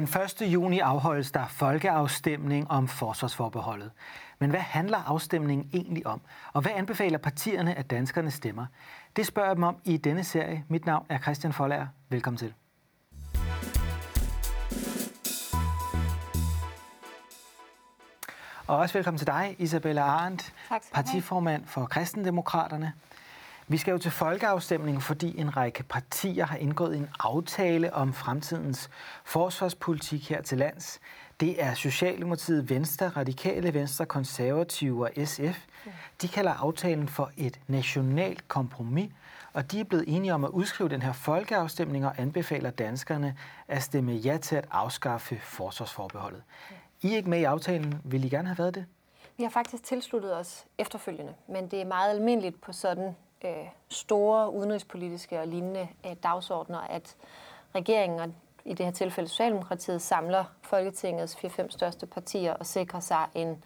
Den 1. juni afholdes der folkeafstemning om forsvarsforbeholdet. Men hvad handler afstemningen egentlig om? Og hvad anbefaler partierne, at danskerne stemmer? Det spørger jeg dem om i denne serie. Mit navn er Christian Folager. Velkommen til. Og også velkommen til dig, Isabella Arendt, partiformand for Kristendemokraterne. Vi skal jo til folkeafstemning, fordi en række partier har indgået en aftale om fremtidens forsvarspolitik her til lands. Det er Socialdemokratiet, Venstre, Radikale Venstre, Konservative og SF. De kalder aftalen for et nationalt kompromis, og de er blevet enige om at udskrive den her folkeafstemning og anbefaler danskerne at stemme ja til at afskaffe forsvarsforbeholdet. I er ikke med i aftalen. Vil I gerne have været det? Vi har faktisk tilsluttet os efterfølgende, men det er meget almindeligt på sådan øh, store udenrigspolitiske og lignende øh, dagsordner, at regeringen og i det her tilfælde Socialdemokratiet samler Folketingets 4-5 største partier og sikrer sig en,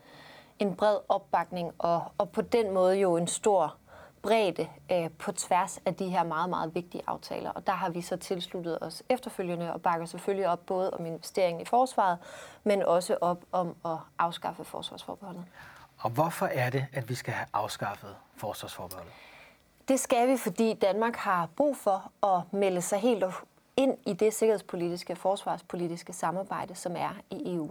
en bred opbakning og, og på den måde jo en stor bredde øh, på tværs af de her meget, meget vigtige aftaler. Og der har vi så tilsluttet os efterfølgende og bakker selvfølgelig op både om investeringen i forsvaret, men også op om at afskaffe forsvarsforbeholdet. Og hvorfor er det, at vi skal have afskaffet forsvarsforbeholdet? Det skal vi, fordi Danmark har brug for at melde sig helt ind i det sikkerhedspolitiske og forsvarspolitiske samarbejde, som er i EU.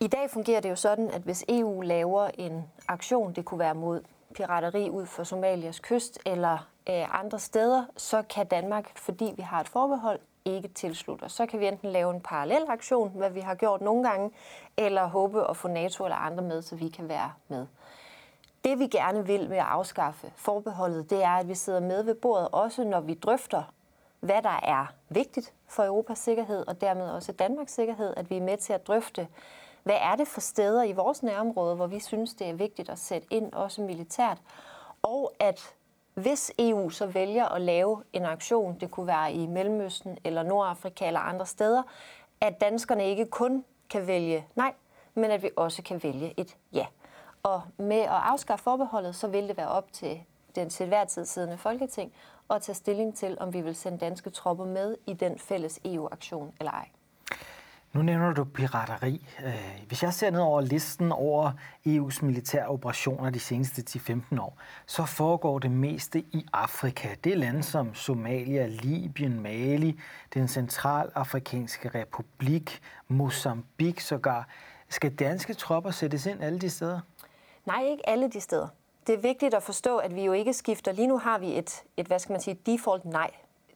I dag fungerer det jo sådan, at hvis EU laver en aktion, det kunne være mod pirateri ud for Somalias kyst eller øh, andre steder, så kan Danmark, fordi vi har et forbehold, ikke tilslutte os. Så kan vi enten lave en parallel aktion, hvad vi har gjort nogle gange, eller håbe at få NATO eller andre med, så vi kan være med. Det vi gerne vil med at afskaffe forbeholdet, det er, at vi sidder med ved bordet, også når vi drøfter, hvad der er vigtigt for Europas sikkerhed, og dermed også Danmarks sikkerhed, at vi er med til at drøfte, hvad er det for steder i vores nærområde, hvor vi synes, det er vigtigt at sætte ind, også militært, og at hvis EU så vælger at lave en aktion, det kunne være i Mellemøsten eller Nordafrika eller andre steder, at danskerne ikke kun kan vælge nej, men at vi også kan vælge et ja. Og med at afskaffe forbeholdet, så vil det være op til den til hver tid siddende Folketing at tage stilling til, om vi vil sende danske tropper med i den fælles EU-aktion eller ej. Nu nævner du pirateri. Øh, hvis jeg ser ned over listen over EU's militære operationer de seneste 10-15 år, så foregår det meste i Afrika. Det er lande som Somalia, Libyen, Mali, den centralafrikanske republik, Mozambique sågar. Skal danske tropper sættes ind alle de steder? Nej, ikke alle de steder. Det er vigtigt at forstå, at vi jo ikke skifter. Lige nu har vi et, et hvad skal man sige, default nej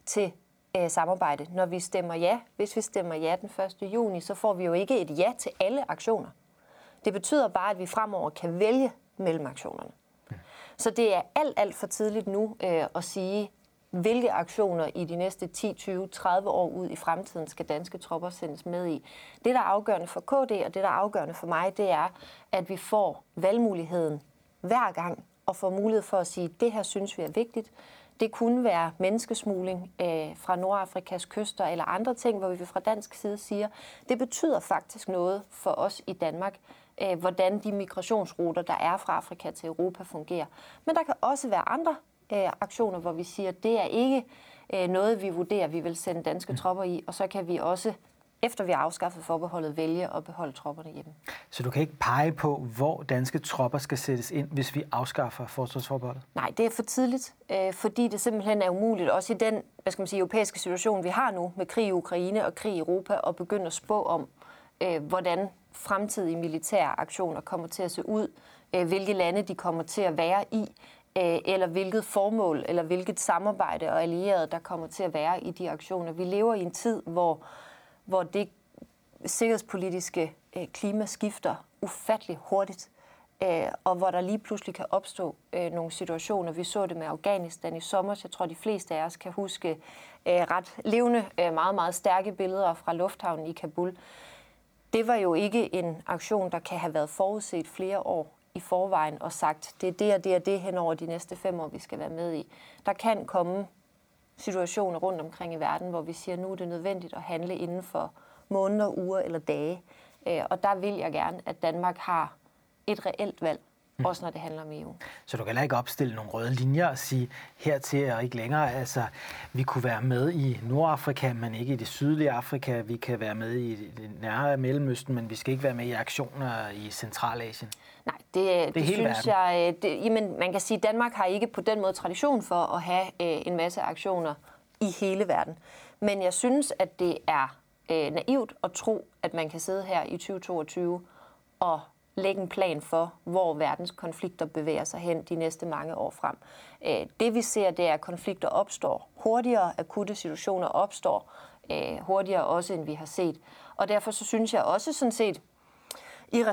til øh, samarbejde. Når vi stemmer ja, hvis vi stemmer ja den 1. juni, så får vi jo ikke et ja til alle aktioner. Det betyder bare, at vi fremover kan vælge mellem aktionerne. Så det er alt, alt for tidligt nu øh, at sige, hvilke aktioner i de næste 10, 20, 30 år ud i fremtiden skal danske tropper sendes med i. Det, der er afgørende for KD, og det, der er afgørende for mig, det er, at vi får valgmuligheden hver gang, og får mulighed for at sige, at det her synes vi er vigtigt. Det kunne være menneskesmugling øh, fra Nordafrikas kyster eller andre ting, hvor vi fra dansk side siger, det betyder faktisk noget for os i Danmark, øh, hvordan de migrationsruter, der er fra Afrika til Europa, fungerer. Men der kan også være andre øh, aktioner, hvor vi siger, at det er ikke øh, noget, vi vurderer, vi vil sende danske mm. tropper i, og så kan vi også efter vi har afskaffet forbeholdet, vælge at beholde tropperne hjemme. Så du kan ikke pege på, hvor danske tropper skal sættes ind, hvis vi afskaffer forsvarsforbeholdet? Nej, det er for tidligt, øh, fordi det simpelthen er umuligt, også i den hvad skal man sige, europæiske situation, vi har nu, med krig i Ukraine og krig i Europa, at begynde at spå om, øh, hvordan fremtidige militære aktioner kommer til at se ud, øh, hvilke lande de kommer til at være i, Øh, eller hvilket formål eller hvilket samarbejde og allierede, der kommer til at være i de aktioner. Vi lever i en tid, hvor hvor det sikkerhedspolitiske øh, klima skifter ufattelig hurtigt, øh, og hvor der lige pludselig kan opstå nogle situationer. Vi så det med Afghanistan i sommer, så jeg tror, de fleste af os kan huske ret levende, meget, meget stærke billeder fra lufthavnen i Kabul. Det var jo ikke en aktion, der kan have været forudset flere år i forvejen og sagt, det er det og det og det hen over de næste fem år, vi skal være med i. Der kan komme situationer rundt omkring i verden, hvor vi siger, at nu er det nødvendigt at handle inden for måneder, uger eller dage. Øh, og der vil jeg gerne, at Danmark har et reelt valg mm. også når det handler om EU. Så du kan heller ikke opstille nogle røde linjer og sige hertil og ikke længere. Altså, vi kunne være med i Nordafrika, men ikke i det sydlige Afrika. Vi kan være med i det nære Mellemøsten, men vi skal ikke være med i aktioner i Centralasien. Nej, det, det, det synes verden. jeg... Øh, det, jamen, man kan sige, at Danmark har ikke på den måde tradition for at have øh, en masse aktioner i hele verden. Men jeg synes, at det er øh, naivt at tro, at man kan sidde her i 2022 og lægge en plan for, hvor verdens konflikter bevæger sig hen de næste mange år frem. Øh, det vi ser, det er, at konflikter opstår hurtigere, akutte situationer opstår øh, hurtigere også, end vi har set. Og derfor så synes jeg også sådan set, i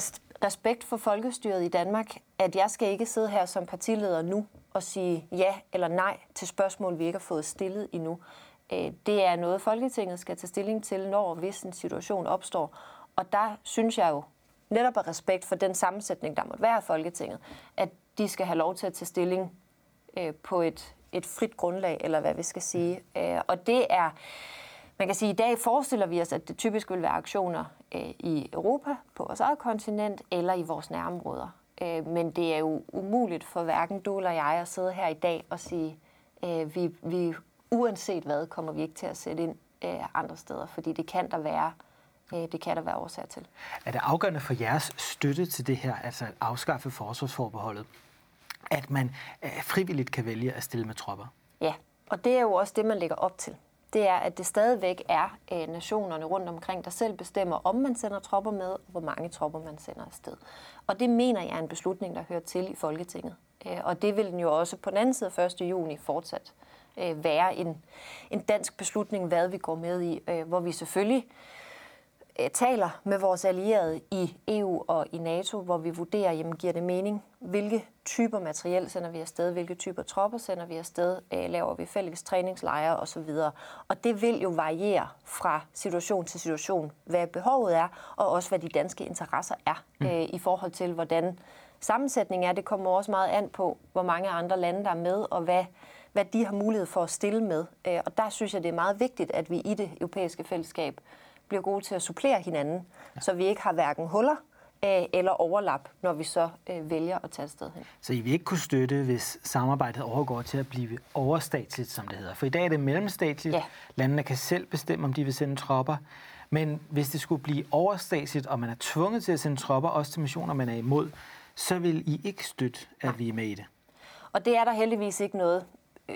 respekt for folkestyret i Danmark, at jeg skal ikke sidde her som partileder nu og sige ja eller nej til spørgsmål, vi ikke har fået stillet endnu. Øh, det er noget, Folketinget skal tage stilling til, når hvis en situation opstår. Og der synes jeg jo, netop af respekt for den sammensætning, der måtte være af Folketinget, at de skal have lov til at tage stilling øh, på et, et frit grundlag, eller hvad vi skal sige. Øh, og det er, man kan sige, at i dag forestiller vi os, at det typisk vil være aktioner i Europa, på vores eget kontinent, eller i vores nærområder. men det er jo umuligt for hverken du eller jeg at sidde her i dag og sige, at vi, vi uanset hvad, kommer vi ikke til at sætte ind øh, andre steder, fordi det kan der være øh, det kan der være årsager til. Er det afgørende for jeres støtte til det her, altså at afskaffe forsvarsforbeholdet, at man øh, frivilligt kan vælge at stille med tropper? Ja, og det er jo også det, man lægger op til. Det er, at det stadigvæk er øh, nationerne rundt omkring, der selv bestemmer, om man sender tropper med, og hvor mange tropper man sender afsted. Og det mener jeg er en beslutning, der hører til i Folketinget. Øh, og det vil den jo også på den anden side 1. juni fortsat øh, være en, en dansk beslutning, hvad vi går med i, øh, hvor vi selvfølgelig øh, taler med vores allierede i EU og i NATO, hvor vi vurderer, jamen giver det mening, hvilke typer materiel sender vi afsted, hvilke typer tropper sender vi afsted, øh, laver vi fælles træningslejre osv. Og det vil jo variere fra situation til situation, hvad behovet er, og også hvad de danske interesser er mm. øh, i forhold til, hvordan sammensætningen er. Det kommer også meget an på, hvor mange andre lande der er med, og hvad hvad de har mulighed for at stille med. Øh, og der synes jeg, det er meget vigtigt, at vi i det europæiske fællesskab bliver gode til at supplere hinanden, ja. så vi ikke har hverken huller øh, eller overlap, når vi så øh, vælger at tage et sted hen. Så I vil ikke kunne støtte, hvis samarbejdet overgår til at blive overstatsligt, som det hedder? For i dag er det mellemstatsligt. Ja. Landene kan selv bestemme, om de vil sende tropper. Men hvis det skulle blive overstatsligt, og man er tvunget til at sende tropper, også til missioner, man er imod, så vil I ikke støtte, at vi er med i det? Og det er der heldigvis ikke noget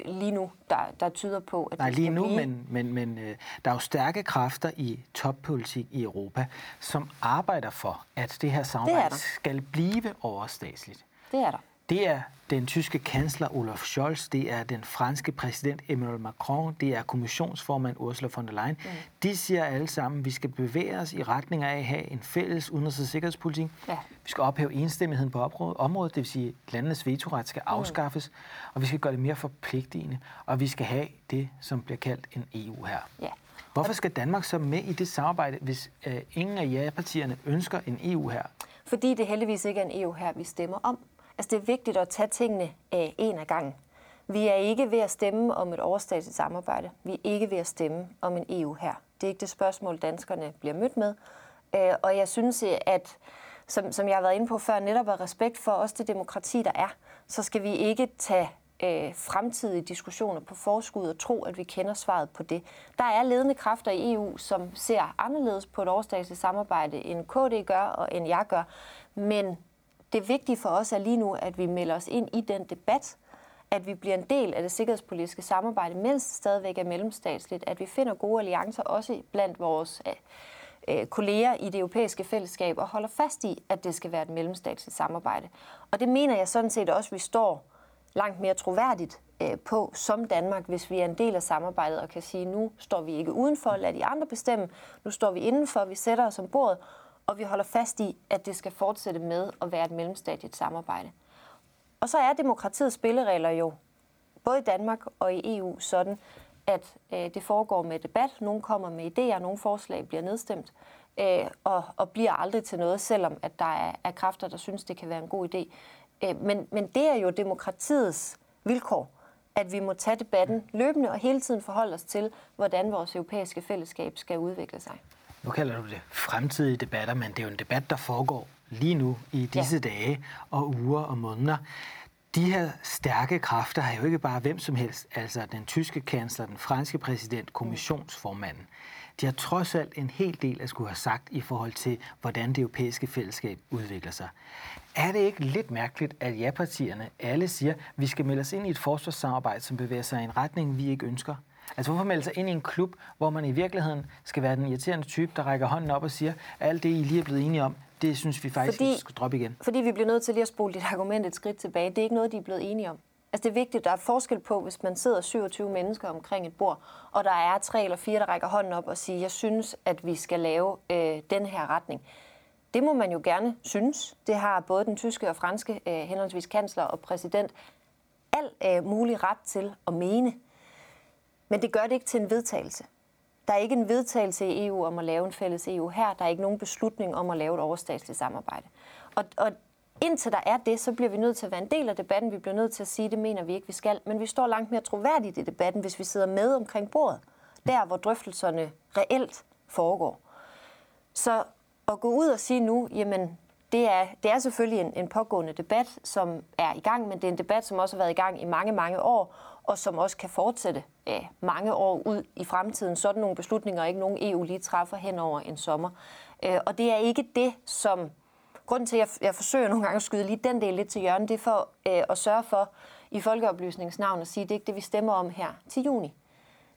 lige nu, der, der tyder på, at Nej, lige nu, blive... men, men, men øh, der er jo stærke kræfter i toppolitik i Europa, som arbejder for, at det her samarbejde det skal blive overstatsligt. Det er der. Det er den tyske kansler Olaf Scholz, det er den franske præsident Emmanuel Macron, det er kommissionsformand Ursula von der Leyen. Mm. De siger alle sammen, at vi skal bevæge os i retning af at have en fælles udenrigs- og sikkerhedspolitik. Ja. Vi skal ophæve enstemmigheden på området, det vil sige, at landenes vetoret skal mm. afskaffes, mm. og vi skal gøre det mere forpligtende, og vi skal have det, som bliver kaldt en EU her. Ja. Hvorfor skal Danmark så med i det samarbejde, hvis øh, ingen af ja-partierne ønsker en EU her? Fordi det heldigvis ikke er en EU her, vi stemmer om. Altså det er vigtigt at tage tingene øh, en af gangen. Vi er ikke ved at stemme om et overstatsligt samarbejde. Vi er ikke ved at stemme om en EU her. Det er ikke det spørgsmål, danskerne bliver mødt med. Øh, og jeg synes, at som, som jeg har været inde på før, netop af respekt for os det demokrati, der er, så skal vi ikke tage øh, fremtidige diskussioner på forskud og tro, at vi kender svaret på det. Der er ledende kræfter i EU, som ser anderledes på et overstatsligt samarbejde, end KD gør og end jeg gør. Men det vigtige for os er lige nu, at vi melder os ind i den debat, at vi bliver en del af det sikkerhedspolitiske samarbejde, mens det stadigvæk er mellemstatsligt, at vi finder gode alliancer også blandt vores øh, øh kolleger i det europæiske fællesskab og holder fast i, at det skal være et mellemstatsligt samarbejde. Og det mener jeg sådan set også, at vi står langt mere troværdigt øh, på som Danmark, hvis vi er en del af samarbejdet og kan sige, nu står vi ikke udenfor, lad de andre bestemme, nu står vi indenfor, vi sætter os om bordet og vi holder fast i, at det skal fortsætte med at være et mellemstatligt samarbejde. Og så er demokratiets spilleregler jo, både i Danmark og i EU, sådan, at øh, det foregår med debat. Nogle kommer med idéer, nogle forslag bliver nedstemt, øh, og, og bliver aldrig til noget, selvom at der er, er kræfter, der synes, det kan være en god idé. Øh, men, men det er jo demokratiets vilkår, at vi må tage debatten løbende og hele tiden forholde os til, hvordan vores europæiske fællesskab skal udvikle sig nu kalder du det fremtidige debatter, men det er jo en debat, der foregår lige nu i disse ja. dage og uger og måneder. De her stærke kræfter har jo ikke bare hvem som helst, altså den tyske kansler, den franske præsident, kommissionsformanden. De har trods alt en hel del at skulle have sagt i forhold til, hvordan det europæiske fællesskab udvikler sig. Er det ikke lidt mærkeligt, at ja-partierne alle siger, at vi skal melde os ind i et forsvarssamarbejde, som bevæger sig i en retning, vi ikke ønsker? Altså hvorfor melde sig ind i en klub, hvor man i virkeligheden skal være den irriterende type, der rækker hånden op og siger, at alt det, I lige er blevet enige om, det synes vi faktisk fordi, skal droppe igen? Fordi vi bliver nødt til lige at spole dit argument et skridt tilbage. Det er ikke noget, de er blevet enige om. Altså det er vigtigt, der er forskel på, hvis man sidder 27 mennesker omkring et bord, og der er tre eller fire, der rækker hånden op og siger, jeg synes, at vi skal lave øh, den her retning. Det må man jo gerne synes. Det har både den tyske og franske øh, henholdsvis kansler og præsident al øh, mulig ret til at mene. Men det gør det ikke til en vedtagelse. Der er ikke en vedtagelse i EU om at lave en fælles EU her. Der er ikke nogen beslutning om at lave et overstatsligt samarbejde. Og, og indtil der er det, så bliver vi nødt til at være en del af debatten. Vi bliver nødt til at sige, at det mener vi ikke, vi skal. Men vi står langt mere troværdigt i debatten, hvis vi sidder med omkring bordet. Der, hvor drøftelserne reelt foregår. Så at gå ud og sige nu, jamen, det er, det er selvfølgelig en, en pågående debat, som er i gang, men det er en debat, som også har været i gang i mange, mange år, og som også kan fortsætte øh, mange år ud i fremtiden. Sådan nogle beslutninger ikke nogen EU lige træffer hen over en sommer. Øh, og det er ikke det, som... Grunden til, at jeg, jeg forsøger nogle gange at skyde lige den del lidt til hjørnet, det er for øh, at sørge for i folkeoplysningsnavn at sige, at det er ikke det, vi stemmer om her til juni.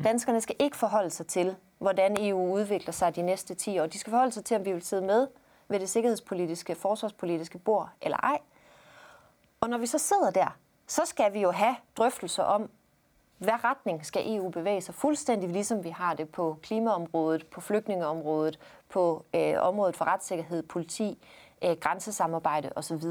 Danskerne skal ikke forholde sig til, hvordan EU udvikler sig de næste 10 år. De skal forholde sig til, om vi vil sidde med ved det sikkerhedspolitiske, forsvarspolitiske bord eller ej. Og når vi så sidder der, så skal vi jo have drøftelser om, hvad retning skal EU bevæge sig? Fuldstændig ligesom vi har det på klimaområdet, på flygtningeområdet, på øh, området for retssikkerhed, politi, øh, grænsesamarbejde osv.,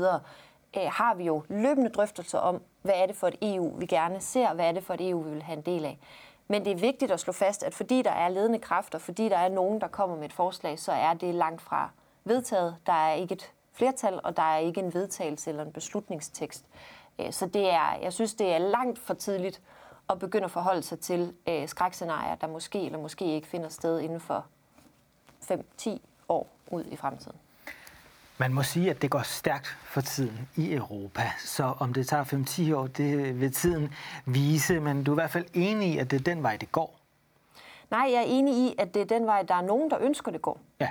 øh, har vi jo løbende drøftelser om, hvad er det for et EU, vi gerne ser, hvad er det for et EU, vi vil have en del af. Men det er vigtigt at slå fast, at fordi der er ledende kræfter, fordi der er nogen, der kommer med et forslag, så er det langt fra vedtaget. Der er ikke et flertal, og der er ikke en vedtagelse eller en beslutningstekst. Øh, så det er, jeg synes, det er langt for tidligt at begynde at forholde sig til øh, skrækscenarier, der måske eller måske ikke finder sted inden for 5-10 år ud i fremtiden. Man må sige, at det går stærkt for tiden i Europa, så om det tager 5-10 år, det vil tiden vise, men du er i hvert fald enig i, at det er den vej, det går. Nej, jeg er enig i, at det er den vej, der er nogen, der ønsker, det går. Ja.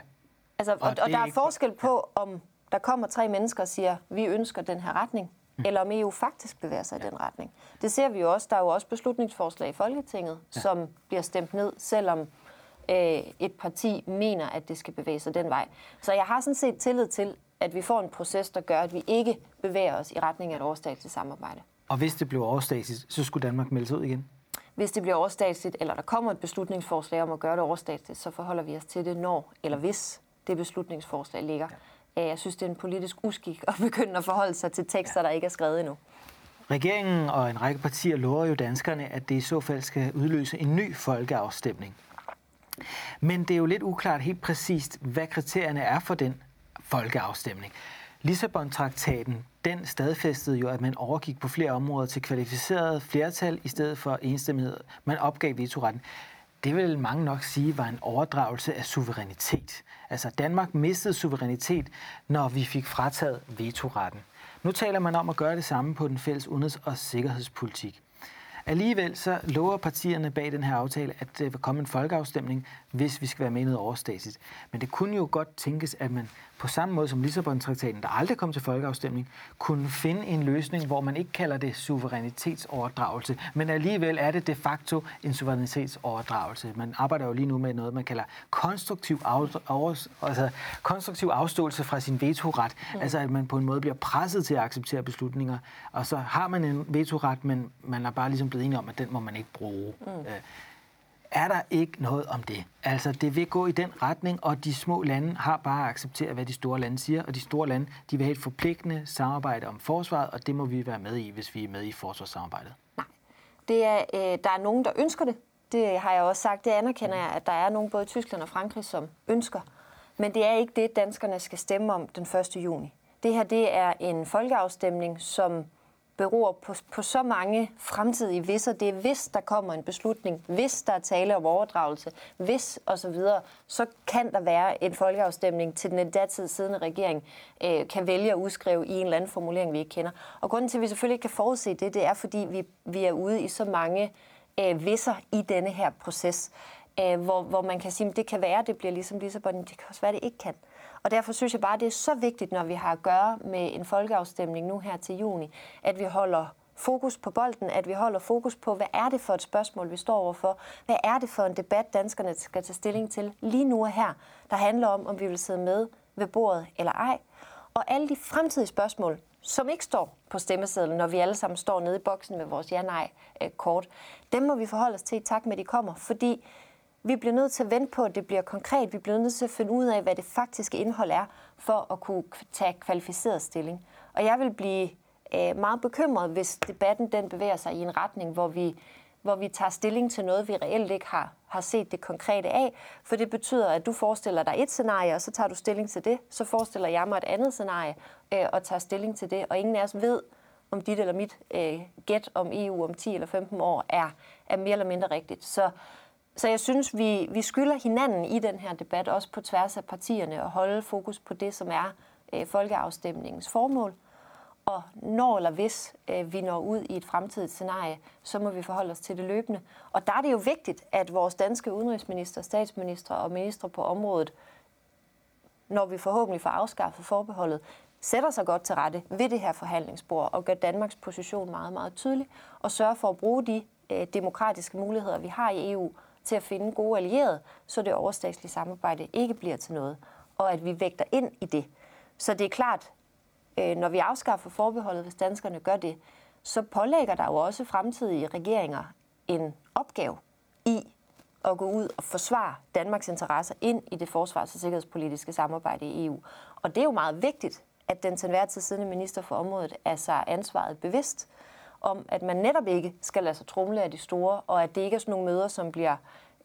Altså, og, og, og der er forskel på, om der kommer tre mennesker og siger, vi ønsker den her retning. Eller om EU faktisk bevæger sig i den retning. Det ser vi jo også. Der er jo også beslutningsforslag i Folketinget, ja. som bliver stemt ned, selvom øh, et parti mener, at det skal bevæge sig den vej. Så jeg har sådan set tillid til, at vi får en proces, der gør, at vi ikke bevæger os i retning af et overstatsligt samarbejde. Og hvis det bliver overstatsligt, så skulle Danmark melde sig ud igen? Hvis det bliver overstatsligt, eller der kommer et beslutningsforslag om at gøre det overstatsligt, så forholder vi os til det, når eller hvis det beslutningsforslag ligger. Ja. Jeg synes, det er en politisk uskik at begynde at forholde sig til tekster, ja. der ikke er skrevet endnu. Regeringen og en række partier lover jo danskerne, at det i så fald skal udløse en ny folkeafstemning. Men det er jo lidt uklart helt præcist, hvad kriterierne er for den folkeafstemning. Lissabon-traktaten, den stadfæstede jo, at man overgik på flere områder til kvalificeret flertal i stedet for enstemmighed. Man opgav vetoretten det vil mange nok sige var en overdragelse af suverænitet. Altså Danmark mistede suverænitet, når vi fik frataget vetoretten. Nu taler man om at gøre det samme på den fælles udenrigs- og sikkerhedspolitik. Alligevel så lover partierne bag den her aftale, at der vil komme en folkeafstemning, hvis vi skal være med i noget overstatsligt. Men det kunne jo godt tænkes, at man på samme måde som Lissabon-traktaten, der aldrig kom til folkeafstemning, kunne finde en løsning, hvor man ikke kalder det suverænitetsoverdragelse, men alligevel er det de facto en suverænitetsoverdragelse. Man arbejder jo lige nu med noget, man kalder konstruktiv, af, altså, konstruktiv afståelse fra sin vetoret, mm. altså at man på en måde bliver presset til at acceptere beslutninger, og så har man en vetoret, men man er bare ligesom blevet enige om, at den må man ikke bruge. Mm. Øh, er der ikke noget om det. Altså, det vil gå i den retning, og de små lande har bare accepteret, hvad de store lande siger, og de store lande, de vil have et forpligtende samarbejde om forsvaret, og det må vi være med i, hvis vi er med i forsvarssamarbejdet. Nej, det er, øh, der er nogen, der ønsker det. Det har jeg også sagt. Det anerkender jeg, at der er nogen både i Tyskland og Frankrig, som ønsker. Men det er ikke det, danskerne skal stemme om den 1. juni. Det her det er en folkeafstemning, som beror på, på så mange fremtidige visser. Det er hvis der kommer en beslutning, hvis der er tale om overdragelse, hvis osv., så, så kan der være en folkeafstemning til den endda tid siddende regering øh, kan vælge at udskrive i en eller anden formulering, vi ikke kender. Og grunden til, at vi selvfølgelig ikke kan forudse det, det er, fordi vi, vi er ude i så mange øh, visser i denne her proces, øh, hvor, hvor man kan sige, at det kan være, at det bliver ligesom Lissabon, det kan også være, at det ikke kan. Og derfor synes jeg bare, det er så vigtigt, når vi har at gøre med en folkeafstemning nu her til juni, at vi holder fokus på bolden, at vi holder fokus på, hvad er det for et spørgsmål, vi står overfor? Hvad er det for en debat, danskerne skal tage stilling til lige nu og her, der handler om, om vi vil sidde med ved bordet eller ej? Og alle de fremtidige spørgsmål, som ikke står på stemmesedlen, når vi alle sammen står nede i boksen med vores ja-nej-kort, øh, dem må vi forholde os til i takt med, at de kommer, fordi vi bliver nødt til at vente på, at det bliver konkret. Vi bliver nødt til at finde ud af, hvad det faktiske indhold er, for at kunne tage kvalificeret stilling. Og jeg vil blive øh, meget bekymret, hvis debatten den bevæger sig i en retning, hvor vi, hvor vi tager stilling til noget, vi reelt ikke har, har set det konkrete af. For det betyder, at du forestiller dig et scenarie, og så tager du stilling til det. Så forestiller jeg mig et andet scenarie, øh, og tager stilling til det. Og ingen af os ved, om dit eller mit øh, gæt om EU om 10 eller 15 år er, er mere eller mindre rigtigt. Så så jeg synes, vi, vi skylder hinanden i den her debat, også på tværs af partierne, at holde fokus på det, som er øh, folkeafstemningens formål. Og når eller hvis øh, vi når ud i et fremtidigt scenarie, så må vi forholde os til det løbende. Og der er det jo vigtigt, at vores danske udenrigsminister, statsminister og minister på området, når vi forhåbentlig får afskaffet forbeholdet, sætter sig godt til rette ved det her forhandlingsbord og gør Danmarks position meget, meget tydelig og sørger for at bruge de øh, demokratiske muligheder, vi har i EU, til at finde gode allierede, så det overstatslige samarbejde ikke bliver til noget, og at vi vægter ind i det. Så det er klart, øh, når vi afskaffer forbeholdet, hvis danskerne gør det, så pålægger der jo også fremtidige regeringer en opgave i at gå ud og forsvare Danmarks interesser ind i det forsvars- og sikkerhedspolitiske samarbejde i EU. Og det er jo meget vigtigt, at den til enhver tid siddende minister for området er sig ansvaret bevidst, om, at man netop ikke skal lade sig trumle af de store, og at det ikke er sådan nogle møder, som bliver,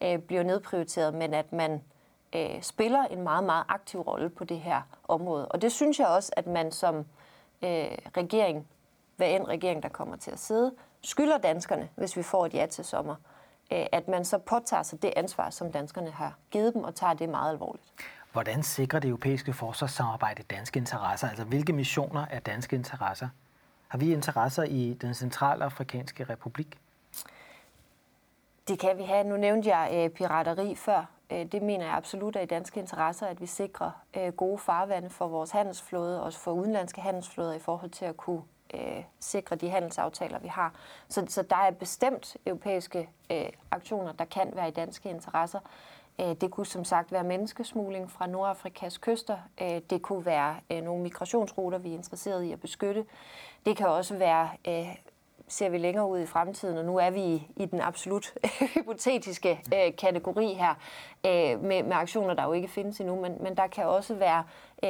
øh, bliver nedprioriteret, men at man øh, spiller en meget, meget aktiv rolle på det her område. Og det synes jeg også, at man som øh, regering, hvad end regering, der kommer til at sidde, skylder danskerne, hvis vi får et ja til sommer, øh, at man så påtager sig det ansvar, som danskerne har givet dem, og tager det meget alvorligt. Hvordan sikrer det europæiske forsvarssamarbejde danske interesser? Altså, hvilke missioner er danske interesser? Har vi interesser i den centralafrikanske republik? Det kan vi have. Nu nævnte jeg øh, pirateri før. Øh, det mener jeg absolut er i danske interesser, at vi sikrer øh, gode farvande for vores handelsflåde, også for udenlandske handelsflåder i forhold til at kunne øh, sikre de handelsaftaler, vi har. Så, så der er bestemt europæiske øh, aktioner, der kan være i danske interesser. Øh, det kunne som sagt være menneskesmugling fra Nordafrikas kyster. Øh, det kunne være øh, nogle migrationsruter, vi er interesseret i at beskytte. Det kan også være, ser vi længere ud i fremtiden, og nu er vi i den absolut hypotetiske kategori her, med, med aktioner, der jo ikke findes endnu, men, men der kan også være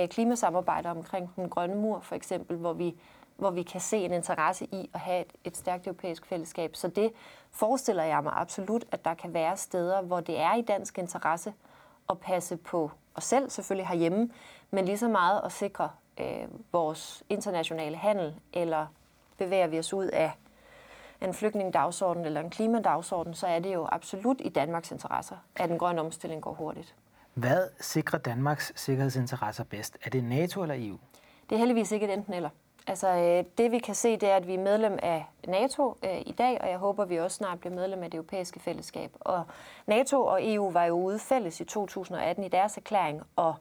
klimasamarbejder omkring den grønne mur, for eksempel, hvor vi hvor vi kan se en interesse i at have et, et stærkt europæisk fællesskab. Så det forestiller jeg mig absolut, at der kan være steder, hvor det er i dansk interesse at passe på os selv, selvfølgelig herhjemme, men lige så meget at sikre øh, vores internationale handel, eller bevæger vi os ud af en flygtningedagsorden eller en klimadagsorden, så er det jo absolut i Danmarks interesser, at den grønne omstilling går hurtigt. Hvad sikrer Danmarks sikkerhedsinteresser bedst? Er det NATO eller EU? Det er heldigvis ikke et enten eller. Altså, øh, det vi kan se, det er, at vi er medlem af NATO øh, i dag, og jeg håber, vi også snart bliver medlem af det europæiske fællesskab. Og NATO og EU var jo ude fælles i 2018 i deres erklæring og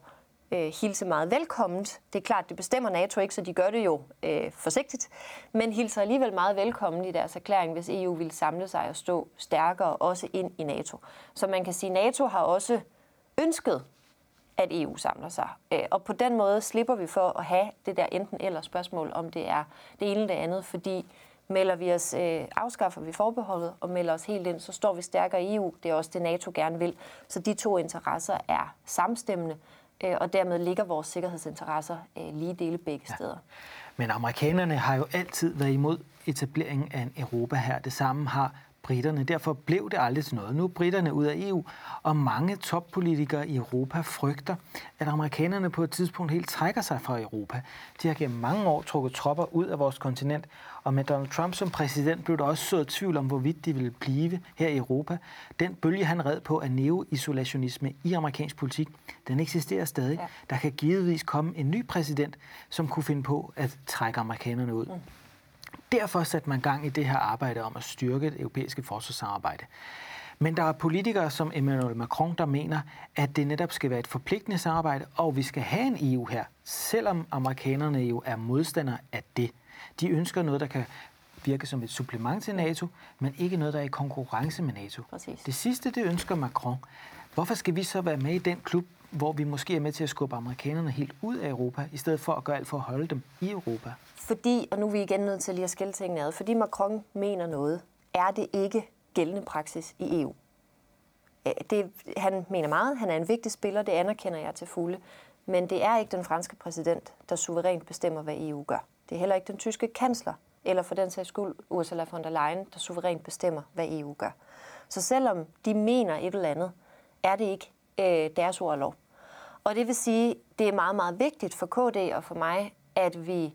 øh, hilse meget velkomment. Det er klart, det bestemmer NATO ikke, så de gør det jo øh, forsigtigt, men hilser alligevel meget velkommen i deres erklæring, hvis EU vil samle sig og stå stærkere også ind i NATO. Så man kan sige, at NATO har også ønsket at EU samler sig. Øh, og på den måde slipper vi for at have det der enten eller spørgsmål, om det er det ene eller det andet, fordi melder vi os, øh, afskaffer vi forbeholdet og melder os helt ind, så står vi stærkere i EU. Det er også det, NATO gerne vil. Så de to interesser er samstemmende, øh, og dermed ligger vores sikkerhedsinteresser lige dele begge ja. steder. Men amerikanerne har jo altid været imod etableringen af en Europa her. Det samme har britterne. Derfor blev det aldrig til noget. Nu er britterne ud af EU, og mange toppolitikere i Europa frygter, at amerikanerne på et tidspunkt helt trækker sig fra Europa. De har gennem mange år trukket tropper ud af vores kontinent, og med Donald Trump som præsident blev der også så tvivl om, hvorvidt de ville blive her i Europa. Den bølge, han red på af neo-isolationisme i amerikansk politik, den eksisterer stadig. Ja. Der kan givetvis komme en ny præsident, som kunne finde på at trække amerikanerne ud. Mm. Derfor satte man gang i det her arbejde om at styrke det europæiske forsvarssamarbejde. Men der er politikere som Emmanuel Macron, der mener, at det netop skal være et forpligtende samarbejde, og vi skal have en EU her, selvom amerikanerne jo er modstandere af det. De ønsker noget, der kan virke som et supplement til NATO, men ikke noget, der er i konkurrence med NATO. Præcis. Det sidste, det ønsker Macron. Hvorfor skal vi så være med i den klub, hvor vi måske er med til at skubbe amerikanerne helt ud af Europa, i stedet for at gøre alt for at holde dem i Europa? Fordi, og nu er vi igen nødt til lige at skille tingene ad, fordi Macron mener noget, er det ikke gældende praksis i EU. Det, han mener meget, han er en vigtig spiller, det anerkender jeg til fulde, men det er ikke den franske præsident, der suverænt bestemmer, hvad EU gør. Det er heller ikke den tyske kansler, eller for den sags skyld Ursula von der Leyen, der suverænt bestemmer, hvad EU gør. Så selvom de mener et eller andet, er det ikke øh, deres ord og lov. Og det vil sige, det er meget, meget vigtigt for KD og for mig, at vi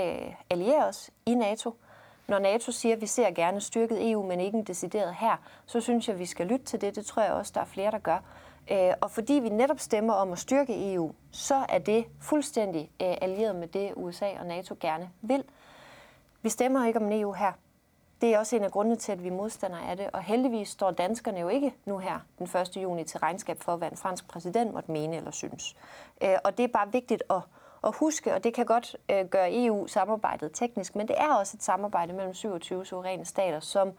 øh, allierer os i NATO. Når NATO siger, at vi ser gerne styrket EU, men ikke en decideret her, så synes jeg, at vi skal lytte til det. Det tror jeg også, der er flere, der gør. Øh, og fordi vi netop stemmer om at styrke EU, så er det fuldstændig øh, allieret med det, USA og NATO gerne vil. Vi stemmer ikke om EU e her. Det er også en af grundene til, at vi er modstandere af det. Og heldigvis står danskerne jo ikke nu her den 1. juni til regnskab for, hvad en fransk præsident måtte mene eller synes. Øh, og det er bare vigtigt at, at huske, og det kan godt øh, gøre EU-samarbejdet teknisk, men det er også et samarbejde mellem 27 suveræne stater, som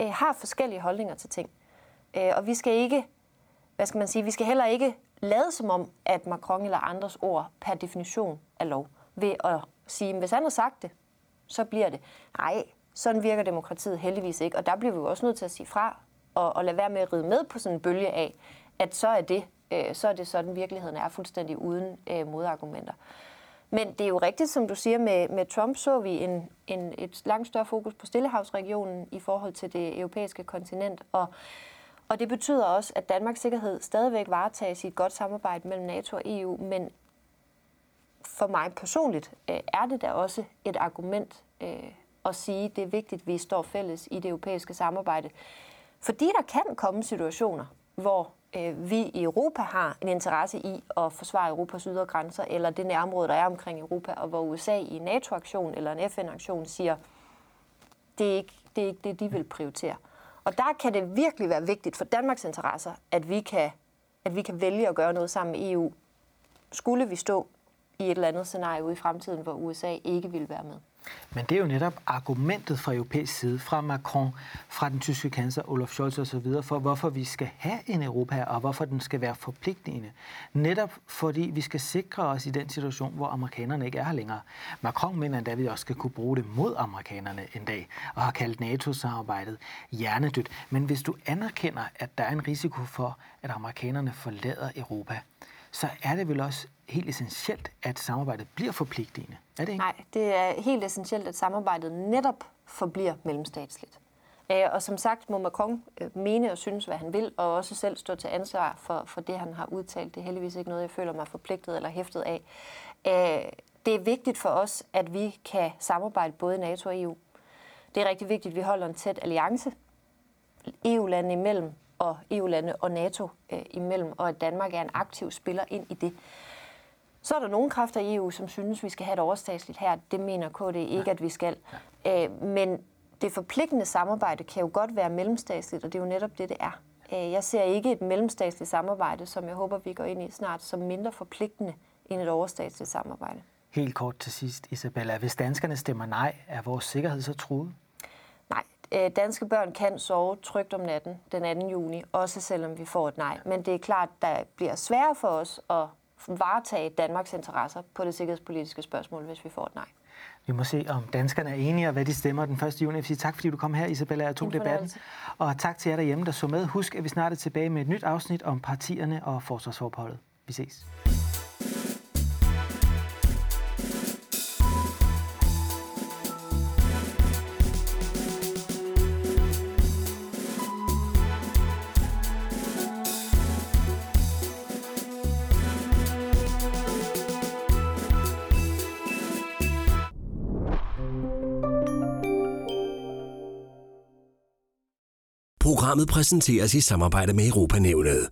øh, har forskellige holdninger til ting. Og vi skal ikke hvad skal man sige, vi skal heller ikke lade som om, at Macron eller andres ord per definition er lov. Ved at sige, at hvis han har sagt det, så bliver det. Nej, sådan virker demokratiet heldigvis ikke. Og der bliver vi jo også nødt til at sige fra og, og lade være med at ride med på sådan en bølge af, at så er det, øh, så er det sådan, virkeligheden er fuldstændig uden øh, modargumenter. Men det er jo rigtigt, som du siger, med, med Trump så vi en, en, et langt større fokus på Stillehavsregionen i forhold til det europæiske kontinent. Og og det betyder også, at Danmarks sikkerhed stadigvæk varetages i et godt samarbejde mellem NATO og EU, men for mig personligt øh, er det da også et argument øh, at sige, at det er vigtigt, at vi står fælles i det europæiske samarbejde. Fordi der kan komme situationer, hvor øh, vi i Europa har en interesse i at forsvare Europas ydre grænser, eller det nærområde, der er omkring Europa, og hvor USA i en NATO-aktion eller en FN-aktion siger, det er, ikke, det er ikke det, de vil prioritere. Og der kan det virkelig være vigtigt for Danmarks interesser, at vi kan, at vi kan vælge at gøre noget sammen med EU. Skulle vi stå i et eller andet scenarie ude i fremtiden, hvor USA ikke vil være med. Men det er jo netop argumentet fra europæisk side, fra Macron, fra den tyske kansler Olaf Scholz osv., for hvorfor vi skal have en Europa og hvorfor den skal være forpligtende. Netop fordi vi skal sikre os i den situation, hvor amerikanerne ikke er her længere. Macron mener endda, at vi også skal kunne bruge det mod amerikanerne en dag, og har kaldt NATO-samarbejdet hjernedødt. Men hvis du anerkender, at der er en risiko for, at amerikanerne forlader Europa, så er det vel også helt essentielt, at samarbejdet bliver forpligtende. Er det ikke? Nej, det er helt essentielt, at samarbejdet netop forbliver mellemstatsligt. Øh, og som sagt må Macron øh, mene og synes, hvad han vil, og også selv stå til ansvar for, for det, han har udtalt. Det er heldigvis ikke noget, jeg føler mig forpligtet eller hæftet af. Øh, det er vigtigt for os, at vi kan samarbejde både NATO og EU. Det er rigtig vigtigt, at vi holder en tæt alliance EU-landene imellem, og EU-lande og NATO øh, imellem, og at Danmark er en aktiv spiller ind i det. Så er der nogle kræfter i EU, som synes, vi skal have et overstatsligt her. Det mener KD ikke, ja. at vi skal. Øh, men det forpligtende samarbejde kan jo godt være mellemstatsligt, og det er jo netop det, det er. Øh, jeg ser ikke et mellemstatsligt samarbejde, som jeg håber, vi går ind i snart, som mindre forpligtende end et overstatsligt samarbejde. Helt kort til sidst, Isabella. Hvis danskerne stemmer nej, er vores sikkerhed så truet? Øh, danske børn kan sove trygt om natten den 2. juni, også selvom vi får et nej. Men det er klart, der bliver sværere for os at varetage Danmarks interesser på det sikkerhedspolitiske spørgsmål, hvis vi får et nej. Vi må se, om danskerne er enige, og hvad de stemmer den 1. juni. Jeg sige tak, fordi du kom her, Isabella, og tog debatten. Og tak til jer derhjemme, der så med. Husk, at vi snart er tilbage med et nyt afsnit om partierne og forsvarsforholdet. Vi ses. Programmet præsenteres i samarbejde med Europanævnet.